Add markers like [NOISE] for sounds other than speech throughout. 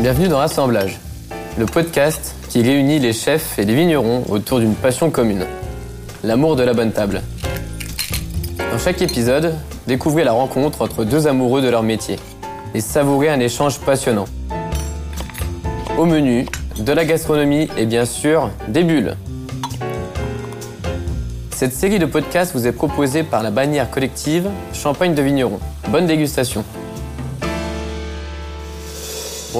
Bienvenue dans Rassemblage, le podcast qui réunit les chefs et les vignerons autour d'une passion commune, l'amour de la bonne table. Dans chaque épisode, découvrez la rencontre entre deux amoureux de leur métier et savourez un échange passionnant. Au menu, de la gastronomie et bien sûr des bulles. Cette série de podcasts vous est proposée par la bannière collective Champagne de Vigneron. Bonne dégustation.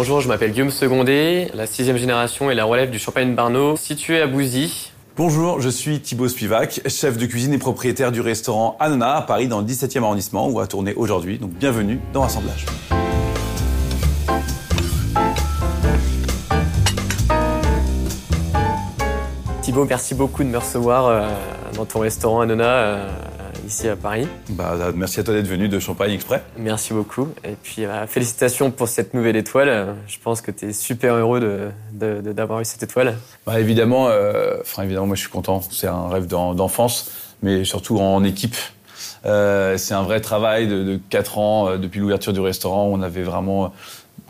Bonjour, je m'appelle Guillaume Secondé, la sixième génération et la relève du Champagne Barneau, situé à Bouzy. Bonjour, je suis Thibaut Spivak, chef de cuisine et propriétaire du restaurant Anona à Paris dans le 17e arrondissement où on va tourner aujourd'hui. Donc bienvenue dans Rassemblage. Thibaut, merci beaucoup de me recevoir euh, dans ton restaurant Anona, euh, ici à Paris. Bah, merci à toi d'être venu de Champagne Exprès. Merci beaucoup. Et puis, euh, félicitations pour cette nouvelle étoile. Je pense que tu es super heureux d'avoir eu cette étoile. Bah, évidemment, enfin, évidemment, moi je suis content. C'est un rêve d'enfance, mais surtout en équipe. c'est un vrai travail de, de 4 ans depuis l'ouverture du restaurant. On avait vraiment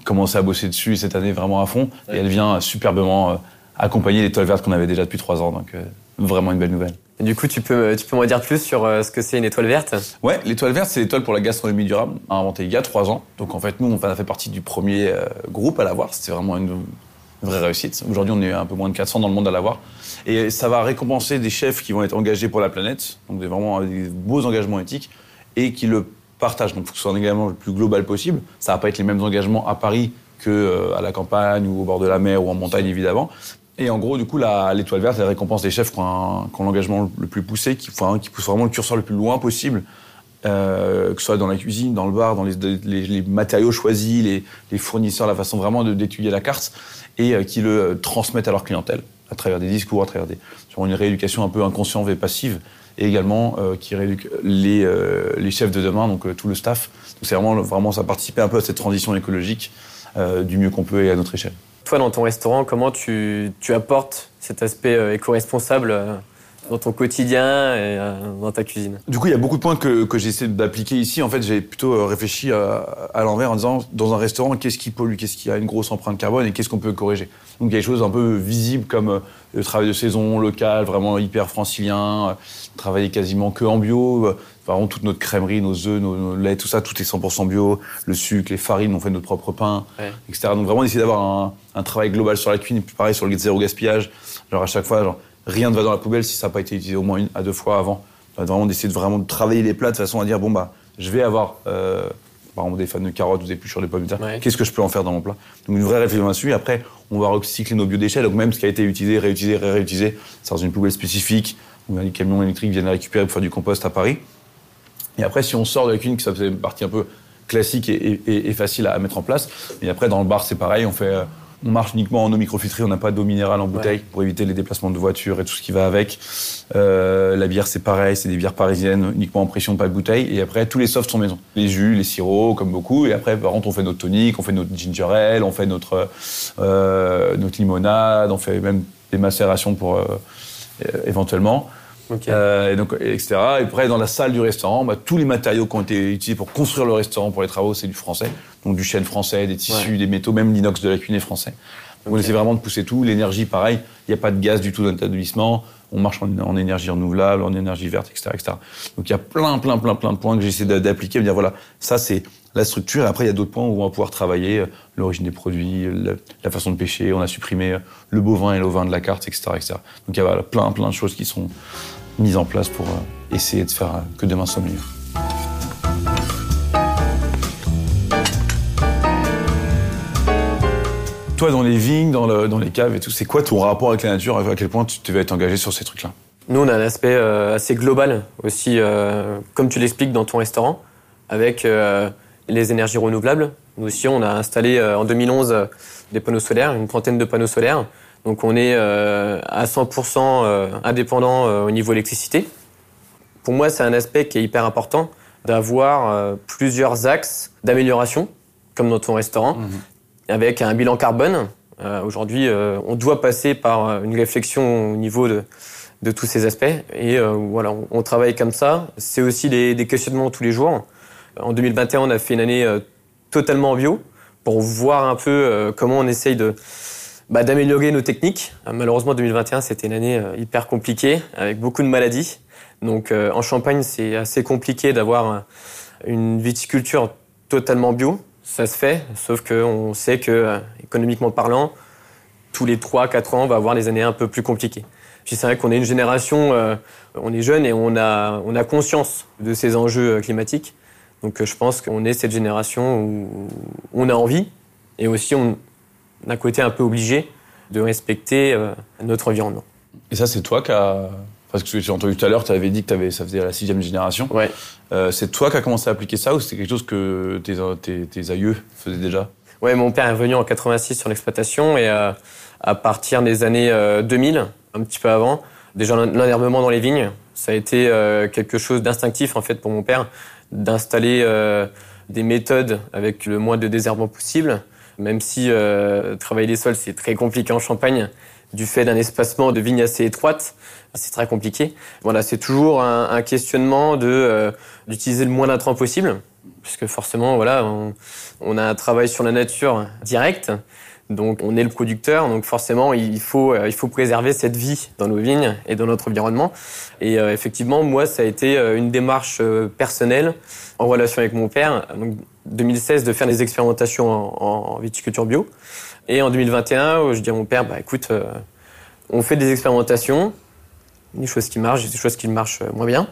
commencé à bosser dessus cette année vraiment à fond. Et elle vient superbement accompagner l'étoile verte qu'on avait déjà depuis trois ans. Donc, euh, vraiment une belle nouvelle. Du coup, tu peux, tu peux m'en dire plus sur euh, ce que c'est une étoile verte? Ouais, l'étoile verte, c'est l'étoile pour la gastronomie durable, inventée il y a trois ans. Donc, en fait, nous, on a fait partie du premier euh, groupe à l'avoir. C'était vraiment une, vraie réussite. Aujourd'hui, on est un peu moins de 400 dans le monde à l'avoir. Et ça va récompenser des chefs qui vont être engagés pour la planète, donc vraiment des beaux engagements éthiques, et qui le partagent. Donc, il faut que ce soit un engagement le plus global possible. Ça va pas être les mêmes engagements à Paris que à la campagne ou au bord de la mer ou en montagne évidemment, et en gros, du coup, l'étoile verte, elle récompense des chefs qui ont, l'engagement le plus poussé, qui, qui poussent vraiment le curseur le plus loin possible, euh, que ce soit dans la cuisine, dans le bar, dans les, matériaux choisis, les, fournisseurs, la façon vraiment d'étudier la carte, et euh, qui le transmettent à leur clientèle, à travers des discours, à travers des, sur une rééducation un peu inconsciente et passive, et également euh, qui rééduque les, les chefs de demain, donc tout le staff. Donc c'est vraiment, vraiment, ça participer un peu à cette transition écologique du mieux qu'on peut et à notre échelle. Toi, dans ton restaurant, comment tu, apportes cet aspect euh, éco-responsable euh, dans ton quotidien et euh, dans ta cuisine Du coup, il y a beaucoup de points que, que j'essaie d'appliquer ici. En fait, j'ai plutôt réfléchi à, l'envers en disant, dans un restaurant, qu'est-ce qui pollue, qu'est-ce qui a une grosse empreinte carbone et qu'est-ce qu'on peut corriger? Donc, il y a des choses un peu visibles comme le travail de saison local, vraiment hyper francilien, travailler quasiment que en bio, vraiment toute notre crèmerie, nos œufs, nos, laits, tout ça, tout est 100% bio. Le sucre, les farines, on fait notre propre pain, etc. Donc vraiment essayer d'avoir un, travail global sur la cuisine, pareil sur le zéro gaspillage. Genre à chaque fois, genre, rien ne va dans la poubelle si ça n'a pas été utilisé au moins une à deux fois avant. Vraiment d'essayer de vraiment de travailler les plats de façon à dire bon bah je vais avoir euh, par exemple des fans de carottes ou des sur les pommes de terre. Qu'est-ce que je peux en faire dans mon plat? Donc une vraie réflexion là-dessus. Après, on va recycler nos biodéchets. Donc même ce qui a été utilisé, réutilisé, réutilisé, c'est dans une poubelle spécifique. Où les camions électriques viennent récupérer pour faire du compost à Paris. Et après, si on sort de la cuisine, que ça faisait une partie un peu classique et, facile à, mettre en place. Et après, dans le bar, c'est pareil. On fait, euh, on marche uniquement en eau microfiltrée. On n'a pas d'eau minérale en bouteille pour éviter les déplacements de voitures et tout ce qui va avec. Euh, la bière, c'est pareil. C'est des bières parisiennes uniquement en pression, pas de bouteille. Et après, tous les softs sont maison. Les jus, les sirops, comme beaucoup. Et après, par contre, on fait notre tonique, on fait notre ginger ale, on fait notre, euh, notre limonade, on fait même des macérations pour éventuellement. Euh, et donc, etc. Et après, dans la salle du restaurant, bah, tous les matériaux qui ont été utilisés pour construire le restaurant pour les travaux, c'est du français. Donc du chêne français, des tissus, des métaux, même l'inox de la cuisine est français. Donc, On essaie vraiment de pousser tout. L'énergie, pareil, il n'y a pas de gaz du tout dans l'établissement. On marche en, énergie renouvelable, en énergie verte, etc., etc. Donc il y a plein, plein, plein, plein de points que j'essaie d'appliquer, dire voilà, ça c'est la structure. Et après, il y a d'autres points où on va pouvoir travailler euh, l'origine des produits, la, façon de pêcher. On a supprimé euh, le bovin et l'ovin de la carte, etc., etc. Donc il y a plein, plein de choses qui sont mise en place pour euh, essayer de faire euh, que demain soit meilleur. Toi, dans les vignes, dans, les caves et tout, c'est quoi ton rapport avec la nature? À quel point tu devais être engagé sur ces trucs-là? Nous, on a un aspect euh, assez global aussi, comme tu l'expliques dans ton restaurant, avec les énergies renouvelables. Nous aussi, on a installé en 2011 des panneaux solaires, une trentaine de panneaux solaires. Donc on est euh, à 100% euh, indépendant euh, au niveau électricité. Pour moi, c'est un aspect qui est hyper important d'avoir plusieurs axes d'amélioration, comme dans ton restaurant, mhm. avec un bilan carbone. Aujourd'hui, on doit passer par une réflexion au niveau de, de tous ces aspects. Et voilà, on, travaille comme ça. C'est aussi des, des, questionnements tous les jours. En 2021, on a fait une année totalement bio pour voir un peu comment on essaye de bah, d'améliorer nos techniques. Malheureusement, 2021, c'était une année hyper compliquée, avec beaucoup de maladies. Donc en Champagne, c'est assez compliqué d'avoir une viticulture totalement bio. Ça se fait, sauf qu'on sait que, économiquement parlant, tous les 3-4 ans, on va avoir des années un peu plus compliquées. Puis c'est vrai qu'on est une génération, euh, on est jeune et on a, on a conscience de ces enjeux euh, climatiques. Donc euh, je pense qu'on est cette génération où on a envie et aussi on a un côté un peu obligé de respecter notre environnement. Et ça, c'est toi qui as... Parce que j'ai entendu tout à l'heure, tu avais dit que avais, ça faisait la sixième génération. Ouais. c'est toi qui as commencé à appliquer ça ou c'était quelque chose que tes, tes, tes aïeux faisaient déjà? Ouais, mon père est venu en 86 sur l'exploitation et à partir des années 2000, un petit peu avant. Déjà l'enherbement dans les vignes, ça a été euh, quelque chose d'instinctif en fait pour mon père, d'installer euh, des méthodes avec le moins de désherbement possible, même si euh, travailler les sols c'est très compliqué en Champagne du fait d'un espacement de vignes assez étroite, c'est très compliqué. Voilà, c'est toujours un, questionnement de d'utiliser le moins d'intrants possible, puisque forcément voilà, on, on a un travail sur la nature direct. Donc on est le producteur, donc forcément il faut euh, il faut préserver cette vie dans nos vignes et dans notre environnement. Et euh, effectivement moi ça a été euh, une démarche personnelle en relation avec mon père. 2016 de faire des expérimentations en, viticulture bio. Et en 2021 je dis à mon père bah écoute on fait des expérimentations, des choses qui marchent, des choses qui marchent moins bien,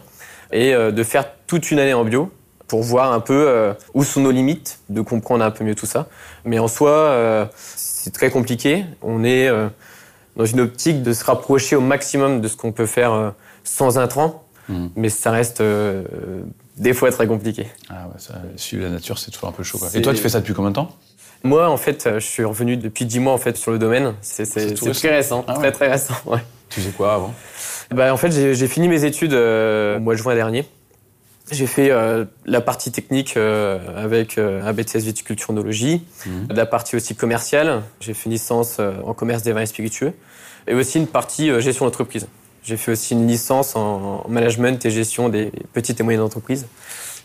et de faire toute une année en bio pour voir un peu où sont nos limites, de comprendre un peu mieux tout ça. Mais en soi, c'est très compliqué. On est euh, dans une optique de se rapprocher au maximum de ce qu'on peut faire euh, sans intrants, hmm. mais ça reste euh, des fois très compliqué. Ah ouais, ça, suivre la nature, c'est toujours un peu chaud. Et toi, tu fais ça depuis combien de temps? Moi, en fait, je suis revenu depuis 10 mois en fait sur le domaine. C'est très récent, ah très très récent. Ouais. Tu sais quoi avant? Bah, En fait, j'ai fini mes études au mois de juin dernier. J'ai fait euh, la partie technique euh, avec euh, un BTS viticulture onologie, mmh. la partie aussi commerciale. J'ai fait une licence en commerce des vins et spiritueux, et aussi une partie gestion d'entreprise. J'ai fait aussi une licence en management et gestion des petites et moyennes entreprises.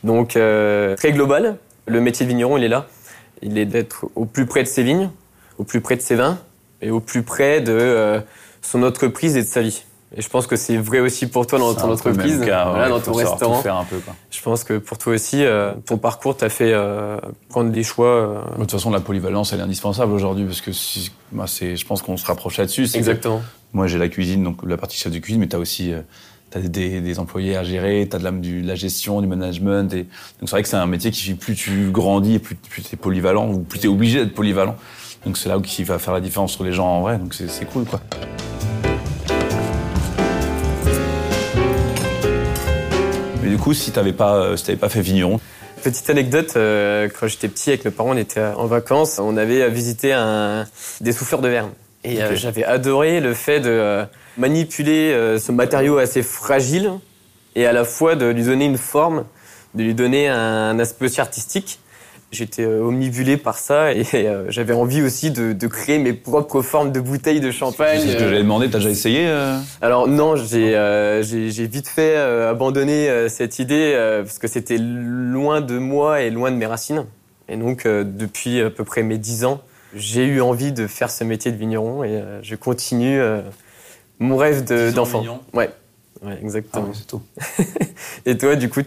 Donc très global. Le métier de vigneron, il est là. Il est d'être au plus près de ses vignes, au plus près de ses vins, et au plus près de son entreprise et de sa vie. Et je pense que c'est vrai aussi pour toi dans ton entreprise, dans ton restaurant. Faire un peu, quoi. Je pense que pour toi aussi, euh, ton parcours t'a fait euh, prendre des choix. Euh... De toute façon, la polyvalence, elle est indispensable aujourd'hui parce que si, c'est, je pense qu'on se rapproche là-dessus. Exactement. Moi, j'ai la cuisine, donc la partie chef de cuisine, mais t'as aussi euh, des, employés à gérer, t'as de la, gestion, du management. Donc c'est vrai que c'est un métier qui, plus tu grandis, plus, plus t'es polyvalent, ou plus t'es obligé d'être polyvalent. Donc c'est là où qui va faire la différence sur les gens en vrai. Donc c'est, cool, quoi. du coup, si tu n'avais pas, euh, si pas fait vigneron Petite anecdote, euh, quand j'étais petit avec mes parents, on était en vacances, on avait visité un, des souffleurs de verre. Et euh, j'avais adoré le fait de manipuler ce matériau assez fragile et à la fois de lui donner une forme, de lui donner un aspect aussi artistique. J'étais euh, omnibulé par ça [LAUGHS] et euh, j'avais envie aussi de, de, créer mes propres formes de bouteilles de champagne. C'est ce que j'avais demandé, t'as déjà essayé euh? Alors non, j'ai j'ai vite fait abandonner cette idée parce que c'était loin de moi et loin de mes racines. Et donc depuis à peu près mes dix ans, j'ai eu envie de faire ce métier de vigneron et je continue mon rêve d'enfant. ouais. ouais, exactement. Ah, c'est tout. [LAUGHS] et toi, du coup,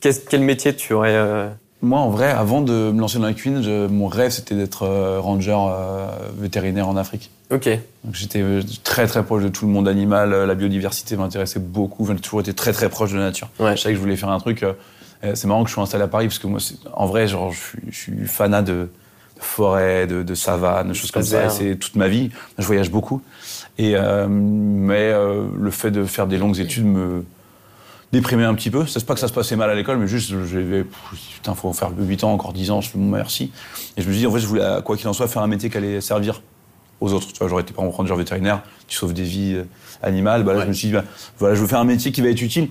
quel métier tu aurais moi, en vrai, avant de me lancer dans la cuisine, mon rêve, c'était d'être euh, ranger euh, vétérinaire en Afrique. Ok. J'étais euh, très très proche de tout le monde animal, la biodiversité m'intéressait beaucoup. J'ai toujours été très très proche de la nature. Ouais. Je savais que je voulais faire un truc. c'est marrant que je sois installé à Paris parce que moi, en vrai, genre, je suis, je suis fanat de, forêt, de, de savane, de choses comme ça. C'est toute ma vie. Je voyage beaucoup. Et mais le fait de faire des longues études me déprimé un petit peu. C'est pas que ça se passait mal à l'école, mais juste, j'avais, putain, faut faire 8 ans, encore 10 ans, je mon merci. Et je me dis, en fait, je voulais, quoi qu'il en soit, faire un métier qui allait servir aux autres. Tu vois, j'aurais été par exemple ranger vétérinaire, tu sauves des vies euh, animales. Bah là, je me suis dit, bah, voilà, je veux faire un métier qui va être utile.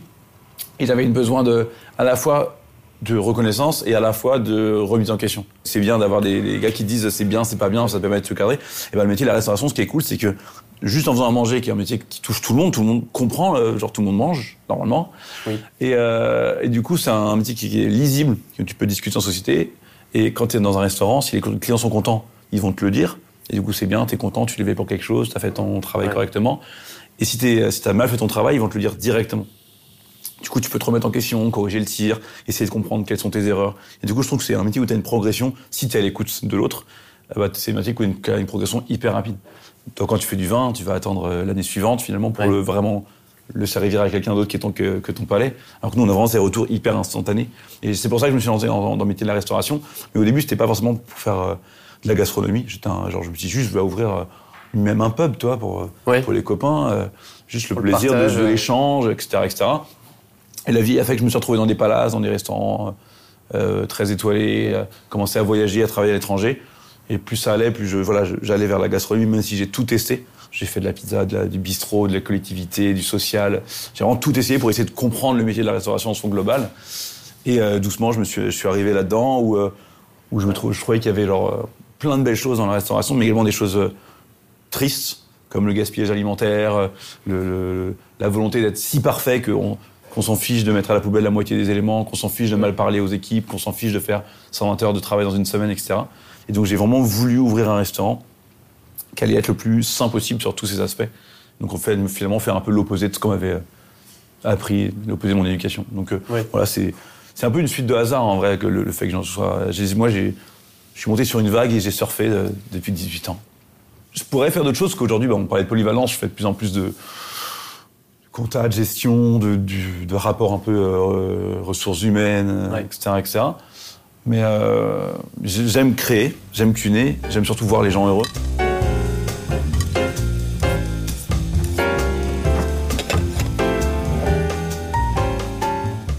Et j'avais une besoin de, à la fois, de reconnaissance et à la fois de remise en question. C'est bien d'avoir des, gars qui disent c'est bien, c'est pas bien, ça permet de se cadrer. Et ben le métier de la restauration, ce qui est cool, c'est que juste en faisant à manger, qui est un métier qui touche tout le monde, tout le monde comprend, euh, genre tout le monde mange normalement. Oui. Et, euh, et du coup, c'est un métier qui est lisible, que tu peux discuter en société. Et quand tu es dans un restaurant, si les clients sont contents, ils vont te le dire. Et du coup, c'est bien, tu es content, tu les payes pour quelque chose, tu as fait ton travail correctement. Et si tu si as mal fait ton travail, ils vont te le dire directement. Du coup, tu peux te remettre en question, corriger le tir, essayer de comprendre quelles sont tes erreurs. Et du coup, je trouve que c'est un métier où tu as une progression, si tu es à l'écoute de l'autre, euh, bah, c'est un métier où tu as une progression hyper rapide. Donc, quand tu fais du vin, tu vas attendre euh, l'année suivante, finalement, pour le, vraiment le servir à quelqu'un d'autre qui est ton, que, ton palais. Alors que nous, on a vraiment des retours hyper instantanés. Et c'est pour ça que je me suis lancé dans, dans le métier de la restauration. Mais au début, c'était pas forcément pour faire euh, de la gastronomie. J'étais genre, je me suis dit juste, je vais ouvrir même un pub, toi, pour, pour les copains. juste le plaisir de, l'échange, etc., etc. Et la vie a fait que je me suis retrouvé dans des palaces, dans des restaurants euh, très étoilés, euh, commencé à voyager, à travailler à l'étranger. Et plus ça allait, plus je, voilà, j'allais vers la gastronomie, même si j'ai tout testé. J'ai fait de la pizza, du bistrot, de la collectivité, du social. J'ai vraiment tout essayé pour essayer de comprendre le métier de la restauration en son global. Et euh, doucement, je me suis, je suis arrivé là-dedans où, euh, où je me trouve, je trouvais qu'il y avait genre, euh, plein de belles choses dans la restauration, mais également des choses tristes, comme le gaspillage alimentaire, la volonté d'être si parfait qu'on qu'on s'en fiche de mettre à la poubelle la moitié des éléments, qu'on s'en fiche de mal parler aux équipes, qu'on s'en fiche de faire 120 heures de travail dans une semaine, etc. Et donc j'ai vraiment voulu ouvrir un restaurant qui allait être le plus sain possible sur tous ces aspects. Donc on fait finalement faire un peu l'opposé de ce qu'on avait euh, appris, l'opposé de mon éducation. Donc euh, voilà, c'est c'est un peu une suite de hasard en vrai que le, fait que j'en sois. Moi, j'ai je suis monté sur une vague et j'ai surfé euh, depuis 18 ans. Je pourrais faire d'autres choses qu'aujourd'hui, bah, on parlait de polyvalence, je fais de plus en plus de compta, de gestion, de, de rapport un peu euh, ressources humaines, etc., etc. Mais euh, j'aime créer, j'aime cuner, j'aime surtout voir les gens heureux.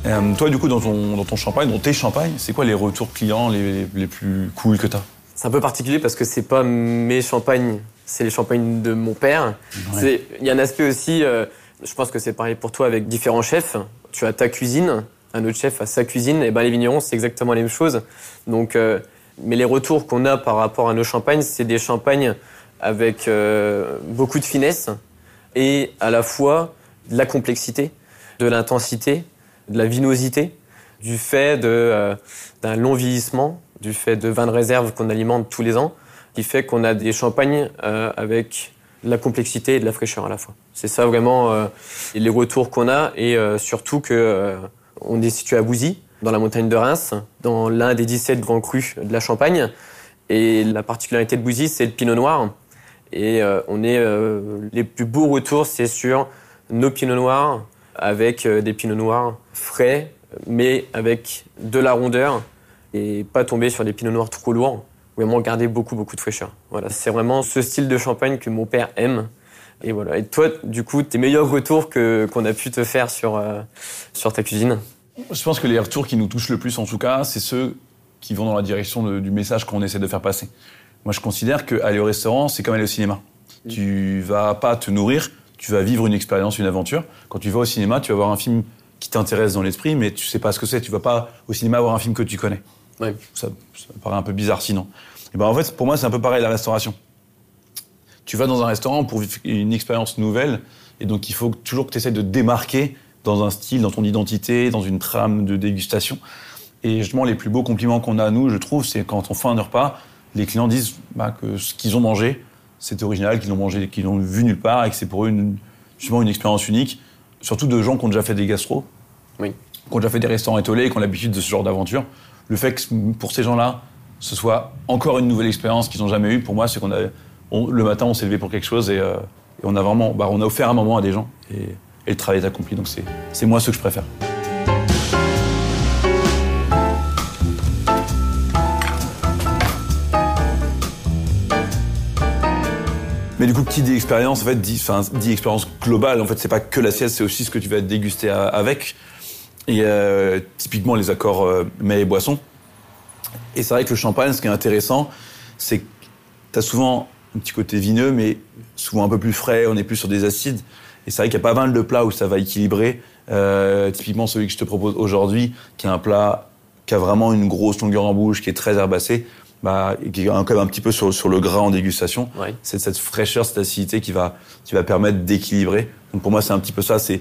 Euh, toi, du coup, dans ton, dans ton champagne, dans tes champagnes, c'est quoi les retours clients les, les plus cool que tu as C'est un peu particulier parce que c'est pas mes champagnes, c'est les champagnes de mon père. Il y a un aspect aussi, je pense que c'est pareil pour toi avec différents chefs. Tu as ta cuisine, un autre chef a sa cuisine, et ben les vignerons c'est exactement la même chose. Donc, euh, mais les retours qu'on a par rapport à nos champagnes, c'est des champagnes avec euh, beaucoup de finesse et à la fois de la complexité, de l'intensité, de la vinosité, du fait euh, d'un long vieillissement, du fait de vins de réserve qu'on alimente tous les ans, qui fait qu'on a des champagnes avec de la complexité et de la fraîcheur à la fois. C'est ça vraiment euh, les retours qu'on a et euh, surtout que euh, on est situé à Bouzy, dans la montagne de Reims, dans l'un des 17 grands crus de la Champagne. Et la particularité de Bouzy, c'est le pinot noir. Et on est les plus beaux retours, c'est sur nos pinots noirs avec des pinots noirs frais, mais avec de la rondeur et pas tomber sur des pinots noirs trop lourds vraiment garder beaucoup, beaucoup de fraîcheur. Voilà, c'est vraiment ce style de champagne que mon père aime. Et voilà. Et toi, du coup, tes meilleurs retours que, qu'on a pu te faire sur, euh, sur ta cuisine? Je pense que les retours qui nous touchent le plus, en tout cas, c'est ceux qui vont dans la direction du message qu'on essaie de faire passer. Moi, je considère qu'aller au restaurant, c'est comme aller au cinéma. Tu Tu vas pas te nourrir, tu vas vivre une expérience, une aventure. Quand tu vas au cinéma, tu vas voir un film qui t'intéresse dans l'esprit, mais tu sais pas ce que c'est. Tu vas pas au cinéma voir un film que tu connais. Ça, ça paraît un peu bizarre sinon. Et ben en fait, pour moi, c'est un peu pareil la restauration. Tu vas dans un restaurant pour vivre une expérience nouvelle, et donc il faut toujours que tu essaies de démarquer dans un style, dans ton identité, dans une trame de dégustation. Et justement, les plus beaux compliments qu'on a à nous, je trouve, c'est quand on fait un repas, les clients disent bah, que ce qu'ils ont mangé, c'est original, qu'ils l'ont mangé, qu'ils l'ont vu nulle part, et que c'est pour eux une, justement une expérience unique. Surtout de gens qui ont déjà fait des gastros, oui. qui ont déjà fait des restaurants étoilés, qui ont l'habitude de ce genre d'aventure. Le fait que pour ces gens-là, ce soit encore une nouvelle expérience qu'ils n'ont jamais eue. Pour moi, c'est qu'on a, le matin, on s'est levé pour quelque chose et, euh, on a vraiment, bah, on a offert un moment à des gens et, le travail est accompli. Donc c'est moi ce que je préfère. Mais du coup, qui dit expérience, en fait, dit, dit expérience globale. En fait, c'est pas que l'assiette, c'est aussi ce que tu vas déguster avec. Et euh, typiquement, les accords euh, mets et boissons. Et c'est vrai que le champagne, ce qui est intéressant, c'est que tu as souvent un petit côté vineux, mais souvent un peu plus frais, on est plus sur des acides. Et c'est vrai qu'il y a pas mal de plats où ça va équilibrer. Euh, typiquement celui que je te propose aujourd'hui, qui est un plat qui a vraiment une grosse longueur en bouche, qui est très herbacé, bah, qui est quand même un petit peu sur, sur le gras en dégustation. C'est cette fraîcheur, cette acidité qui va, qui va permettre d'équilibrer. Donc pour moi, c'est un petit peu ça. C'est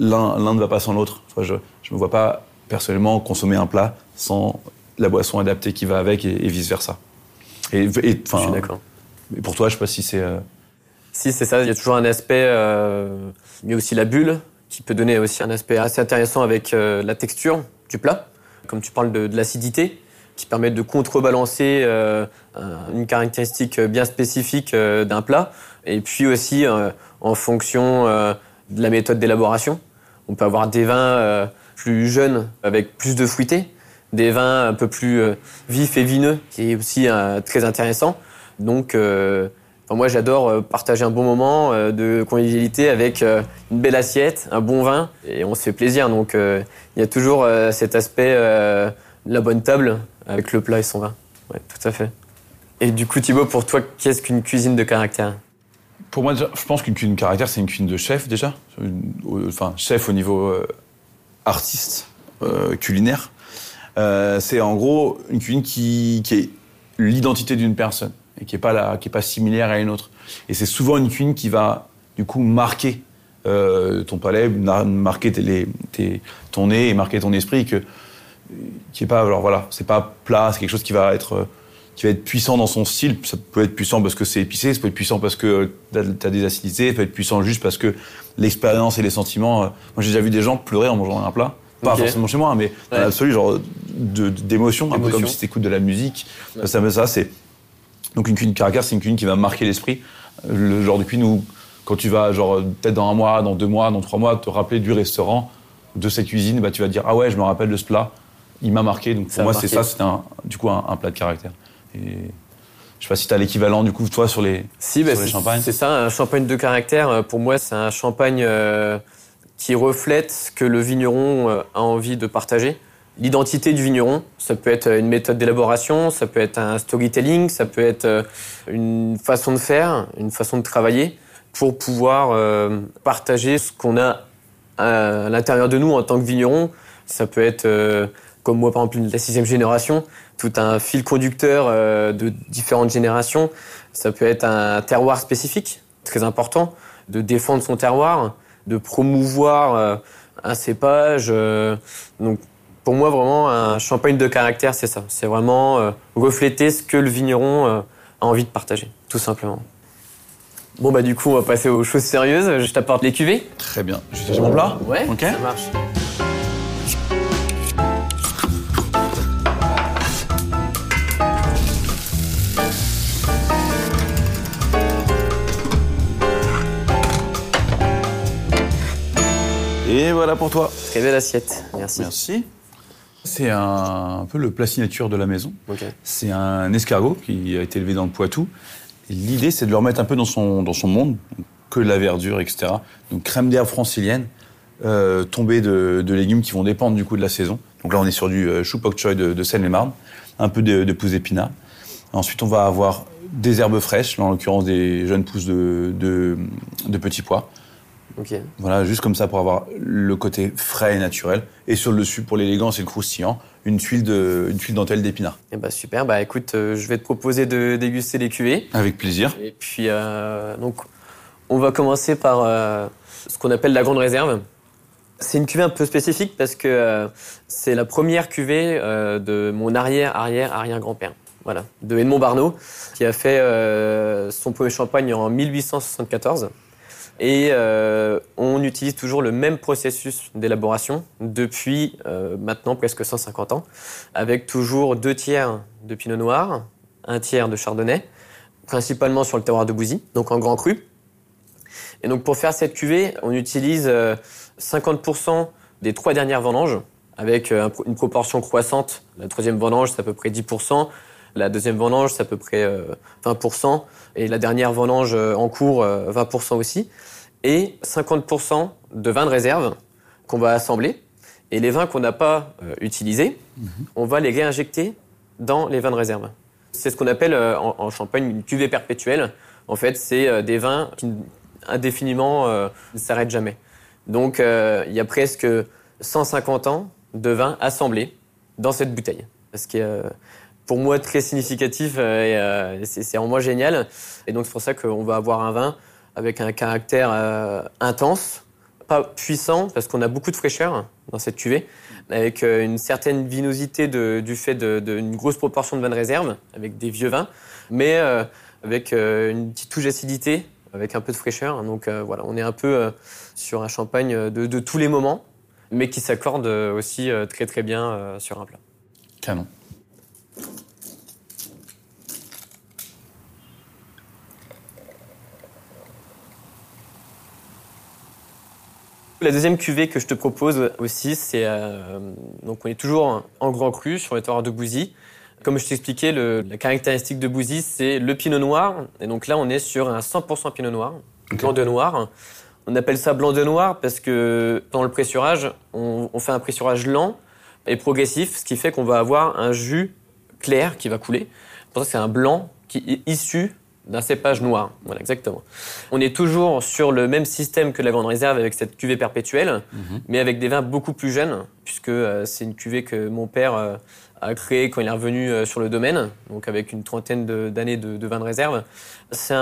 l'un, ne va pas sans l'autre. Je, je me vois pas personnellement consommer un plat sans la boisson adaptée qui va avec et, vice versa. Et, je suis d'accord. Pour toi, je sais pas si c'est. Euh, si c'est ça, il y a toujours un aspect, euh, mais aussi la bulle qui peut donner aussi un aspect assez intéressant avec euh, la texture du plat, comme tu parles de, de l'acidité qui permet de contrebalancer euh, une caractéristique bien spécifique d'un plat. Et puis aussi, en fonction de la méthode d'élaboration, on peut avoir des vins plus jeunes avec plus de fruité, des vins un peu plus vifs et vineux, qui est aussi très intéressant. Donc, moi, j'adore partager un bon moment de convivialité avec une belle assiette, un bon vin, et on se fait plaisir. Donc, il y a toujours cet aspect la bonne table avec le plat et son vin. Ouais, tout à fait. Et du coup, Thibaut, pour toi, qu'est-ce qu'une cuisine de caractère? Pour moi, je pense qu'une cuisine caractère, c'est une cuisine de chef déjà. Enfin, chef au niveau euh, artiste, euh, culinaire. Euh, c'est en gros une cuisine qui, est l'identité d'une personne et qui n'est pas, pas similaire à une autre. Et c'est souvent une cuisine qui va, du coup, marquer ton palais, marquer ton nez et marquer ton esprit. Que qui est pas alors voilà c'est pas plat c'est quelque chose qui va être euh, qui va être puissant dans son style. Ça peut être puissant parce que c'est épicé ça peut être puissant parce que tu as des acidités ça peut être puissant juste parce que l'expérience et les sentiments euh, moi j'ai déjà vu des gens pleurer en mangeant un plat. Pas forcément chez moi mais dans l'absolu genre d'émotion un peu comme si t'écoutes de la musique. Ça, ça c'est donc une cuisine caractère c'est une cuisine qui va marquer l'esprit. Le genre de cuisine où quand tu vas genre peut-être dans un mois dans deux mois dans trois mois te rappeler du restaurant de cette cuisine bah tu vas dire ah ouais je me rappelle de ce plat. Il m'a marqué. Donc pour moi, c'est ça, c'est du coup un, plat de caractère. Et je sais pas si tu as l'équivalent du coup toi sur les, si, bah, champagnes. C'est ça, un champagne de caractère. Euh, pour moi, c'est un champagne euh, qui reflète ce que le vigneron euh, a envie de partager. L'identité du vigneron, ça peut être une méthode d'élaboration, ça peut être un storytelling, ça peut être une façon de faire, une façon de travailler pour pouvoir partager ce qu'on a à l'intérieur de nous en tant que vigneron. Ça peut être comme moi par exemple la sixième génération, tout un fil conducteur euh, de différentes générations. Ça peut être un terroir spécifique, très important, de défendre son terroir, de promouvoir euh, un cépage. Euh, donc pour moi vraiment un champagne de caractère, c'est ça. C'est vraiment refléter ce que le vigneron a envie de partager, tout simplement. Bon bah du coup on va passer aux choses sérieuses. Je t'apporte les cuvées. Très bien. Je te mon plat? Ouais. Ok. Ça marche. Et voilà pour toi. Très belle assiette. Merci. Merci. C'est un, peu le plat signature de la maison. C'est un escargot qui a été élevé dans le Poitou. L'idée, c'est de le remettre un peu dans son, dans son monde, que de la verdure, etc. Donc crème d'herbe francilienne, euh, tombée de, légumes qui vont dépendre du coup de la saison. Donc là, on est sur du euh, chou pok choy de, de Seine-et-Marne, un peu de, de pousses d'épinards. Ensuite, on va avoir des herbes fraîches, là, en l'occurrence des jeunes pousses de, de petits pois. Voilà, juste comme ça pour avoir le côté frais et naturel. Et sur le dessus, pour l'élégance et le croustillant, une tuile de, une tuile dentelle d'épinards. Eh ben super. Bah écoute, euh, je vais te proposer de déguster les cuvées. Avec plaisir. Et puis euh, donc, on va commencer par euh, ce qu'on appelle la grande réserve. C'est une cuvée un peu spécifique parce que c'est la première cuvée de mon arrière arrière arrière grand-père. Voilà, de Edmond Barneau, qui a fait son premier champagne en 1874. Et euh, on utilise toujours le même processus d'élaboration depuis euh, maintenant presque 150 ans, avec toujours deux tiers de pinot noir, un tiers de chardonnay, principalement sur le terroir de Bouzy, donc en grand cru. Et donc pour faire cette cuvée, on utilise 50% euh, des trois dernières vendanges, avec une proportion croissante. La troisième vendange, c'est à peu près 10%. La deuxième vendange, c'est à peu près 20%. Et la dernière vendange en cours, 20% aussi et 50% de vins de réserve qu'on va assembler. Et les vins qu'on n'a pas euh, utilisés, mhm. on va les réinjecter dans les vins de réserve. C'est ce qu'on appelle euh, en, Champagne une cuvée perpétuelle. En fait, c'est euh, des vins qui indéfiniment ne s'arrêtent jamais. Donc, il y a presque 150 ans de vins assemblés dans cette bouteille. Ce qui est pour moi très significatif et c'est en moi génial. Et donc, c'est pour ça qu'on va avoir un vin avec un caractère euh, intense, pas puissant parce qu'on a beaucoup de fraîcheur dans cette cuvée, avec euh, une certaine vinosité du fait d'une grosse proportion de vins de réserve, avec des vieux vins, mais euh, avec une petite touche d'acidité, avec un peu de fraîcheur. Donc voilà, on est un peu sur un champagne de, de, tous les moments, mais qui s'accorde aussi très très bien sur un plat. Canon. La deuxième cuvée que je te propose aussi, c'est euh, donc on est toujours en grand cru sur le terroir de Bouzy. Comme je t'expliquais, la caractéristique de Bouzy, c'est le pinot noir. Et donc là, on est sur un 100% pinot noir, blanc de noir. On appelle ça blanc de noir parce que dans le pressurage, on, on fait un pressurage lent et progressif, ce qui fait qu'on va avoir un jus clair qui va couler. Pour ça, c'est un blanc qui est issu d'un cépage noir. Voilà, exactement. On est toujours sur le même système que la Grande Réserve avec cette cuvée perpétuelle, mhm. mais avec des vins beaucoup plus jeunes, puisque euh, c'est une cuvée que mon père euh, a créée quand il est revenu euh, sur le domaine, donc avec une trentaine d'années de, de, vins de réserve. C'est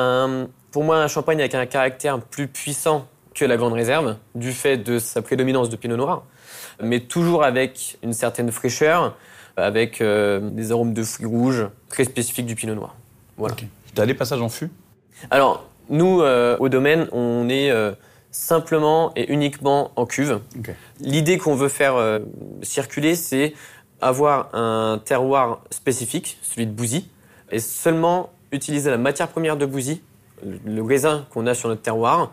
pour moi un champagne avec un caractère plus puissant que la Grande Réserve, du fait de sa prédominance de pinot noir, mais toujours avec une certaine fraîcheur, avec des arômes de fruits rouges très spécifiques du pinot noir. Voilà. Tu as des passages en fût? Alors, nous, euh, au domaine, on est euh, simplement et uniquement en cuve. L'idée qu'on veut faire euh, circuler, c'est avoir un terroir spécifique, celui de Bouzy, et seulement utiliser la matière première de Bouzy, le, raisin qu'on a sur notre terroir,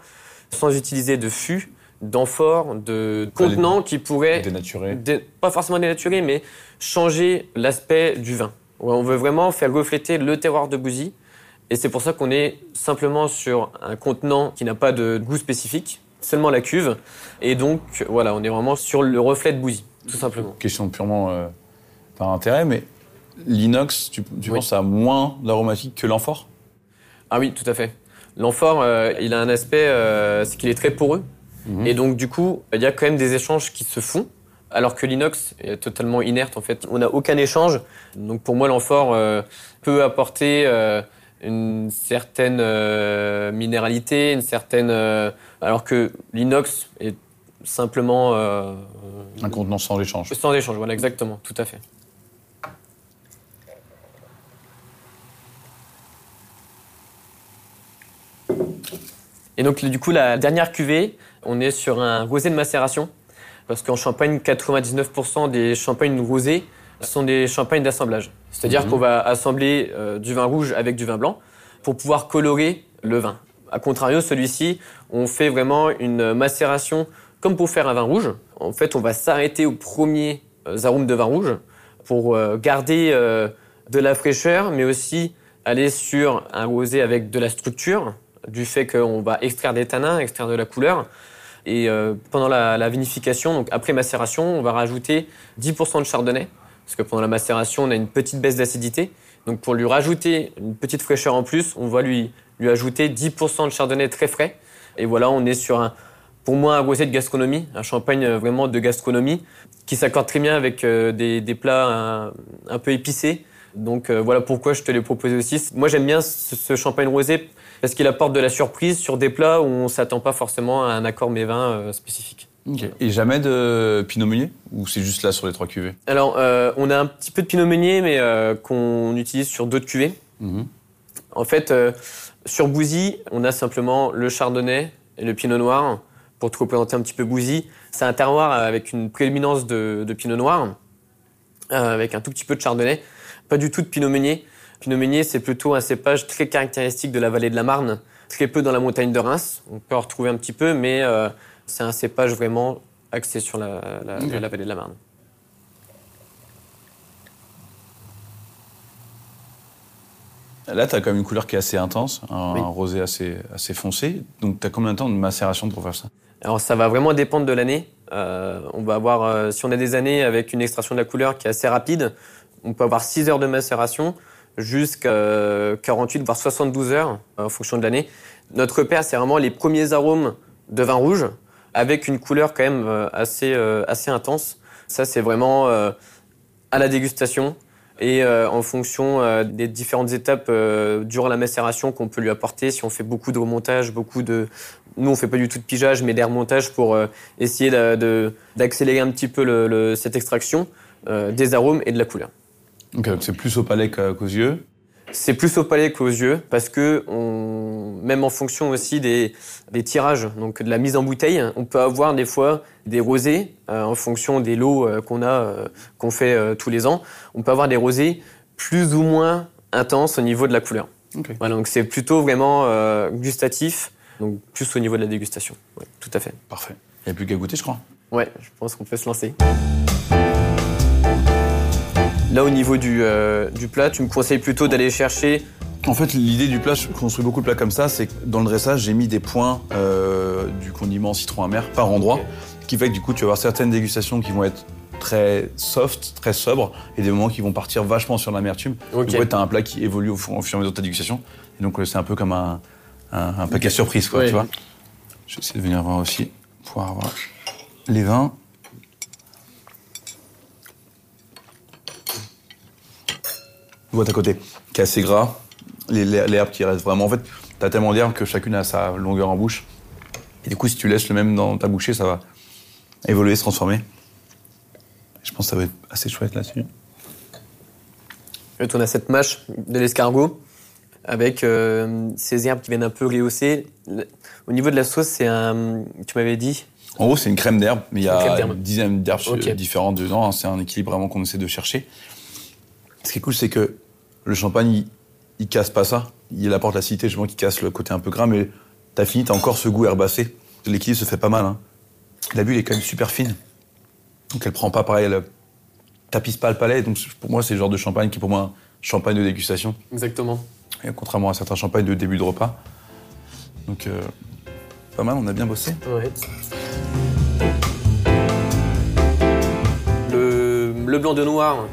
sans utiliser de fût, d'amphore, de contenants qui pourraient... Dénaturer. pas forcément dénaturer, mais changer l'aspect du vin. On veut vraiment faire refléter le terroir de Bouzy et c'est pour ça qu'on est simplement sur un contenant qui n'a pas de goût spécifique, seulement la cuve. Et donc, voilà, on est vraiment sur le reflet de Bouzy, tout simplement. Question purement euh, par intérêt, mais l'inox, tu, tu penses à moins d'aromatique que l'amphore? Ah oui, tout à fait. L'amphore, euh, il a un aspect, euh, c'est qu'il est très poreux. Mhm. Et donc, du coup, il y a quand même des échanges qui se font. Alors que l'inox est totalement inerte, en fait. On n'a aucun échange. Donc, pour moi, l'amphore peut apporter une certaine euh, minéralité, une certaine. Euh, alors que l'inox est simplement. Euh, un contenant sans échange. Sans échange, voilà, exactement, tout à fait. Et donc, du coup, la dernière cuvée, on est sur un rosé de macération. Parce qu'en Champagne, 99% des champagnes rosés sont des champagnes d'assemblage. C'est-à-dire mhm. qu'on va assembler euh, du vin rouge avec du vin blanc pour pouvoir colorer le vin. A contrario, celui-ci, on fait vraiment une macération comme pour faire un vin rouge. En fait, on va s'arrêter aux premiers euh, arômes de vin rouge pour euh, garder de la fraîcheur, mais aussi aller sur un rosé avec de la structure, du fait qu'on va extraire des tanins, extraire de la couleur. Et pendant la, la, vinification, donc après macération, on va rajouter 10% de chardonnay parce que pendant la macération, on a une petite baisse d'acidité. Donc pour lui rajouter une petite fraîcheur en plus, on va lui, lui ajouter 10% de chardonnay très frais. Et voilà, on est sur un, pour moi, un rosé de gastronomie, un champagne euh, vraiment de gastronomie, qui s'accorde très bien avec euh, des, des plats un, peu épicés. Donc euh, voilà pourquoi je te l'ai proposé aussi. Moi j'aime bien ce, champagne rosé parce qu'il apporte de la surprise sur des plats où on s'attend pas forcément à un accord mévin spécifique. Et jamais de Pinot Meunier Ou c'est juste là sur les trois cuvées? Alors, euh, on a un petit peu de Pinot Meunier, mais euh, qu'on utilise sur d'autres cuvées. Mhm. En fait, euh, sur Bouzy, on a simplement le Chardonnay et le Pinot Noir. Pour te représenter un petit peu Bouzy, c'est un terroir avec une prédominance de, de Pinot Noir, avec un tout petit peu de Chardonnay. Pas du tout de Pinot Meunier. Pinot Meunier, c'est plutôt un cépage très caractéristique de la vallée de la Marne, très peu dans la montagne de Reims. On peut en retrouver un petit peu, mais c'est un cépage vraiment axé sur la, vallée de la Marne. Là, tu as quand même une couleur qui est assez intense, un, rosé assez, assez foncé. Donc, tu as combien de temps de macération pour faire ça? Alors, ça va vraiment dépendre de l'année. Euh, on va avoir, euh, si on a des années avec une extraction de la couleur qui est assez rapide, on peut avoir 6 heures de macération jusqu'à 48 voire 72 heures en fonction de l'année. Notre repère, c'est vraiment les premiers arômes de vin rouge avec une couleur quand même euh, assez, euh, assez intense. Ça, c'est vraiment euh, à la dégustation et en fonction des différentes étapes durant la macération qu'on peut lui apporter. Si on fait beaucoup de remontage, beaucoup de nous on fait pas du tout de pigeage, mais des remontages pour essayer d'accélérer un petit peu cette extraction des arômes et de la couleur. donc c'est plus au palais qu'aux yeux. C'est plus au palais qu'aux yeux parce que on, même en fonction aussi des, des, tirages, donc de la mise en bouteille, on peut avoir des fois des rosés euh, en fonction des lots euh, qu'on a, euh, qu'on fait tous les ans. On peut avoir des rosés plus ou moins intenses au niveau de la couleur. Voilà, donc c'est plutôt vraiment gustatif, donc plus au niveau de la dégustation. Ouais, tout à fait. Parfait. Il n'y a plus qu'à goûter, je crois. Ouais, je pense qu'on peut se lancer. Là, au niveau du, euh, du plat, tu me conseilles plutôt d'aller chercher en fait, l'idée du plat, je construis beaucoup de plats comme ça, c'est que dans le dressage, j'ai mis des points euh, du condiment citron amer par endroit, qui fait que du coup, tu vas avoir certaines dégustations qui vont être très soft, très sobres, et des moments qui vont partir vachement sur l'amertume. Okay. Donc, tu as un plat qui évolue au fur, et à mesure de ta dégustation. Et donc, c'est un peu comme un, un, paquet surprise, quoi, tu vois. Je vais essayer de venir voir aussi, pouvoir avoir les vins. Boîte à côté, qui est assez gras. Les, herbes qui restent vraiment. En fait, t'as tellement d'herbes que chacune a sa longueur en bouche. Et du coup, si tu laisses le même dans ta bouchée, ça va évoluer, se transformer. Je pense que ça va être assez chouette là-dessus. On a cette mâche de l'escargot avec euh, ces herbes qui viennent un peu rehausser. Au niveau de la sauce, c'est un. Tu m'avais dit? En gros, c'est une crème d'herbe, mais il y a une dizaine d'herbes différentes dedans. C'est un équilibre vraiment qu'on essaie de chercher. Ce qui est cool, c'est que le champagne, il, casse pas ça. Il apporte l'acidité, justement, qui casse le côté un peu gras, mais t'as fini, t'as encore ce goût herbacé. L'équilibre se fait pas mal. Hein. La bulle est quand même super fine. Donc elle prend pas pareil, elle tapisse pas le palais. Donc pour moi, c'est le genre de champagne qui est pour moi un champagne de dégustation. Exactement. Et contrairement à certains champagnes de début de repas. Donc euh, pas mal, on a bien bossé. Ouais. Le, le blanc de noir,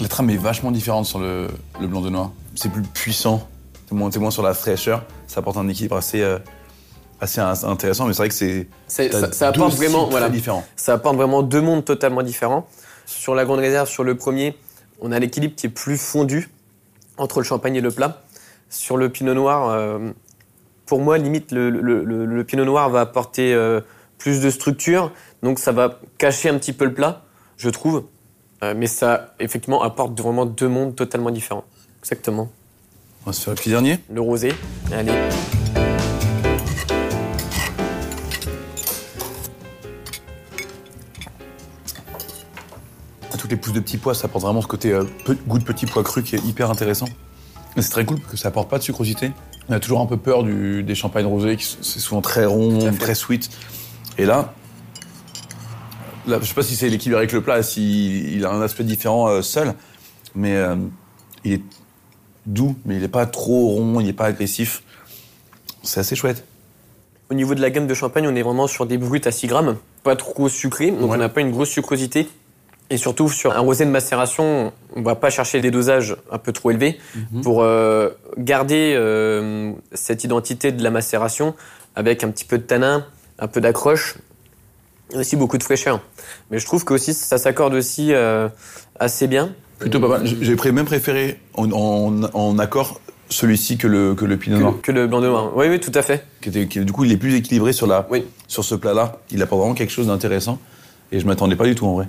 La trame est vachement différente sur le, blanc de noir. C'est plus puissant, c'est moins, moins, sur la fraîcheur. Ça apporte un équilibre assez, euh, assez intéressant, mais c'est vrai que c'est. Ça, apporte vraiment. Voilà, différent. Ça apporte vraiment deux mondes totalement différents. Sur la grande réserve, sur le premier, on a l'équilibre qui est plus fondu entre le champagne et le plat. Sur le pinot noir, euh, pour moi, limite, le, pinot noir va apporter euh, plus de structure, donc ça va cacher un petit peu le plat, je trouve. Euh, mais ça, effectivement, apporte vraiment deux mondes totalement différents. Exactement. On va se faire le petit dernier Le rosé. Allez. Toutes les pousses de petits pois, ça apporte vraiment ce côté euh, goût de petits pois crus qui est hyper intéressant. c'est très cool parce que ça apporte pas de sucrosité. On a toujours un peu peur des champagnes rosés, qui c'est souvent très rond, très sweet. Et là, Là, je sais pas si c'est l'équilibre avec le plat, s'il il a un aspect différent euh, seul, mais euh, il est doux, mais il n'est pas trop rond, il n'est pas agressif. C'est assez chouette. Au niveau de la gamme de champagne, on est vraiment sur des bruts à 6 grammes, pas trop sucrés, donc on n'a pas une grosse sucrosité. Et surtout, sur un rosé de macération, on va pas chercher des dosages un peu trop élevés mhm. pour euh, garder cette identité de la macération avec un petit peu de tanin, un peu d'accroche aussi beaucoup de fraîcheur. Mais je trouve que aussi ça s'accorde aussi euh, assez bien. Plutôt pas mal. J'ai même préféré en, accord celui-ci que le, que le pinot noir. Que le blanc de noir. Oui, oui, tout à fait. Qui était, du coup, il est plus équilibré sur, la, oui. sur ce plat-là. Il apporte vraiment quelque chose d'intéressant. Et je m'attendais pas du tout en vrai.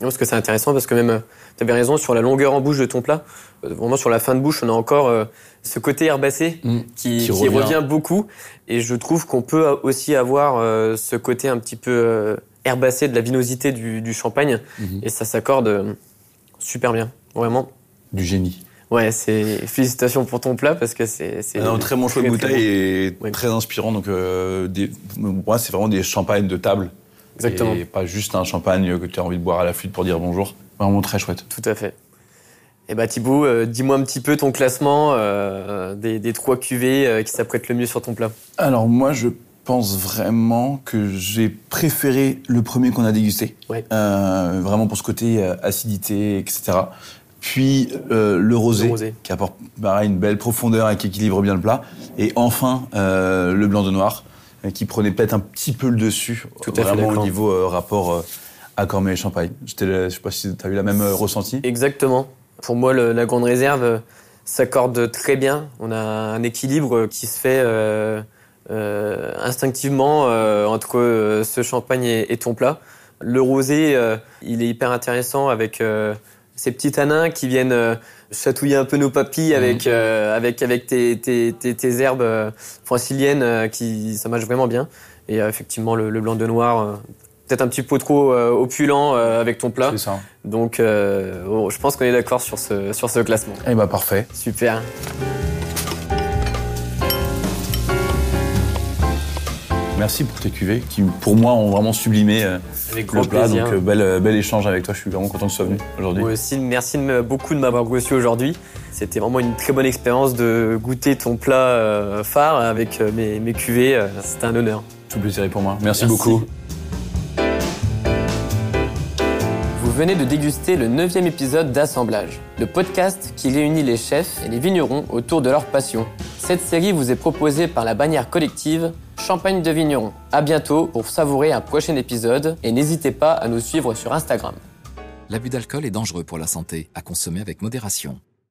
Non, parce que c'est intéressant parce que même, euh, tu avais raison sur la longueur en bouche de ton plat. Euh, vraiment sur la fin de bouche, on a encore ce côté herbacé mm. qui, revient. beaucoup. Et je trouve qu'on peut aussi avoir ce côté un petit peu herbacé de la vinosité du, champagne. Mhm. Et ça s'accorde euh, super bien, vraiment. Du génie. Ouais, c'est félicitations pour ton plat parce que c'est un très bon choix de bouteille et très inspirant. Donc euh, moi, c'est vraiment des champagnes de table. Exactement. Et pas juste un champagne que tu as envie de boire à la flûte pour dire bonjour. Vraiment très chouette. Tout à fait. Et eh bah Thibaut, euh, dis-moi un petit peu ton classement des, des, trois cuvées qui s'apprêtent le mieux sur ton plat. Alors moi, je pense vraiment que j'ai préféré le premier qu'on a dégusté. Euh, vraiment pour ce côté euh, acidité, etc. Puis euh, le, rosé, qui apporte une belle profondeur et qui équilibre bien le plat. Et enfin, le blanc de noir, qui prenait peut-être un petit peu le dessus, Tout vraiment au niveau rapport accord et champagne. Je sais pas si tu as eu la même ressenti. Exactement. Pour moi, le- la grande réserve s'accorde très bien. On a un équilibre qui se fait euh, euh, instinctivement euh, entre euh, ce champagne et, et ton plat. Le rosé, euh, il est hyper intéressant avec euh, ces petits tanins qui viennent euh, chatouiller un peu nos papilles avec, euh, avec, avec tes, tes, tes, tes herbes euh, franciliennes qui ça marche vraiment bien. Et effectivement, le, le blanc de noir, peut-être un petit peu trop euh, opulent euh, avec ton plat. C'est ça. Donc, euh, bon, je pense qu'on est d'accord sur ce, sur ce classement. Eh bah parfait. Super. Merci pour tes cuvées qui, pour moi, ont vraiment sublimé euh, Avec le plat. plaisir. Donc, euh, bel, euh, bel échange avec toi. Je suis vraiment content que tu sois venu aujourd'hui. Moi aussi, merci de me- beaucoup de m'avoir reçu aujourd'hui. C'était vraiment une très bonne expérience de goûter ton plat euh, phare avec mes, mes cuvées. C'était un honneur. Tout plaisir est pour moi. Merci, Merci. beaucoup. Venez de déguster le neuvième épisode d'Assemblage, le podcast qui réunit les chefs et les vignerons autour de leur passion. Cette série vous est proposée par la bannière collective Champagne de Vignerons. À bientôt pour savourer un prochain épisode et n'hésitez pas à nous suivre sur Instagram. L'abus d'alcool est dangereux pour la santé, à consommer avec modération.